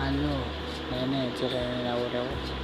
ano, nene, tira na raw raw.